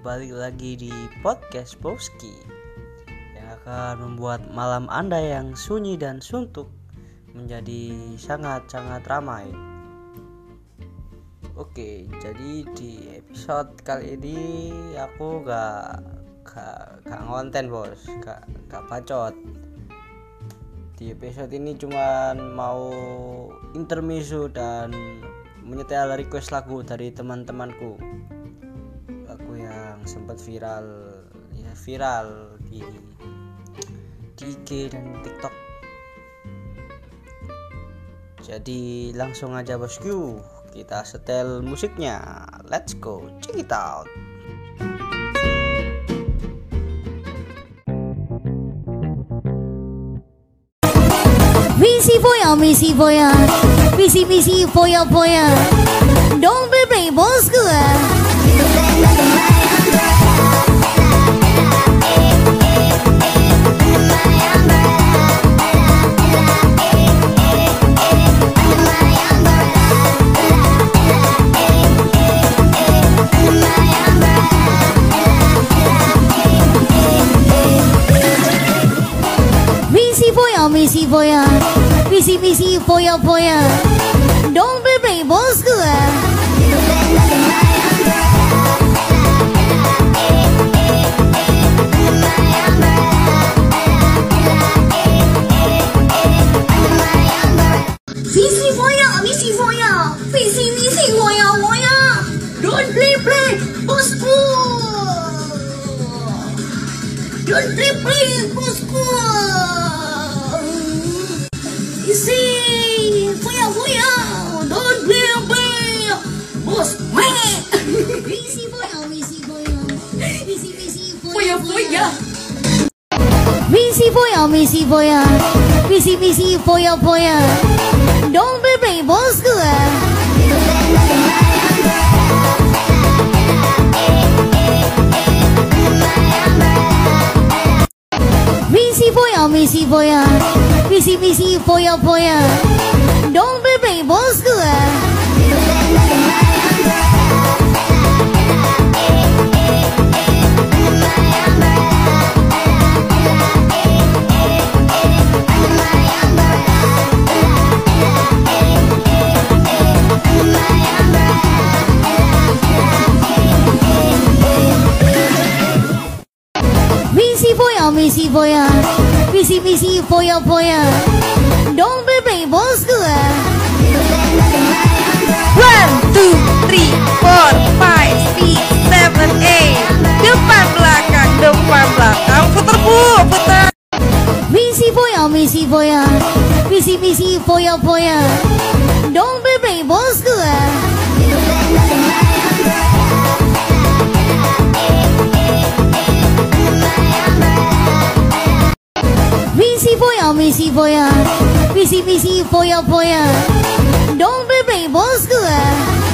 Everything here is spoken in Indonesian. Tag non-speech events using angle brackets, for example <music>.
balik lagi di podcast Boski yang akan membuat malam Anda yang sunyi dan suntuk menjadi sangat-sangat ramai. Oke, jadi di episode kali ini aku gak gak, gak ngonten bos, gak gak bacot. Di episode ini cuman mau intermezzo dan menyetel request lagu dari teman-temanku yang sempat viral ya viral di di IG dan TikTok. Jadi langsung aja bosku. Kita setel musiknya. Let's go. Check it out. Missy Boya, Missy Boya, Missy Missy Boya Boya. Don't be brave, boss Missy Boya, Missy Missy Boya Boya. Don't be brave, boss good. Missy Boya, Missy Boya, Missy Missy Boya Boya. Don't play play, Missy Boya Boya, don't play play, bos. <laughs> Missy Boya, Missy Boya, Missy Missy Boya Boya. Missy Boya, Missy Boya, Missy Missy Boya Boya. Don't be brave, boss good. Missy Boya, Missy Boya, Missy Missy Boya Boya. Don't be brave, boss good. Missy Boya, Missy Boya, Missy Missy Boya Boya. Don't be brave, boss good. One, two, three, four, five, six, seven, eight. Depan belakang, depan belakang. Putar bu, putar. Missy Boya, Missy Boya, Missy Missy Boya Boya. Don't be brave, boss visi boya, visi visi boya boya. Don't play play bosku.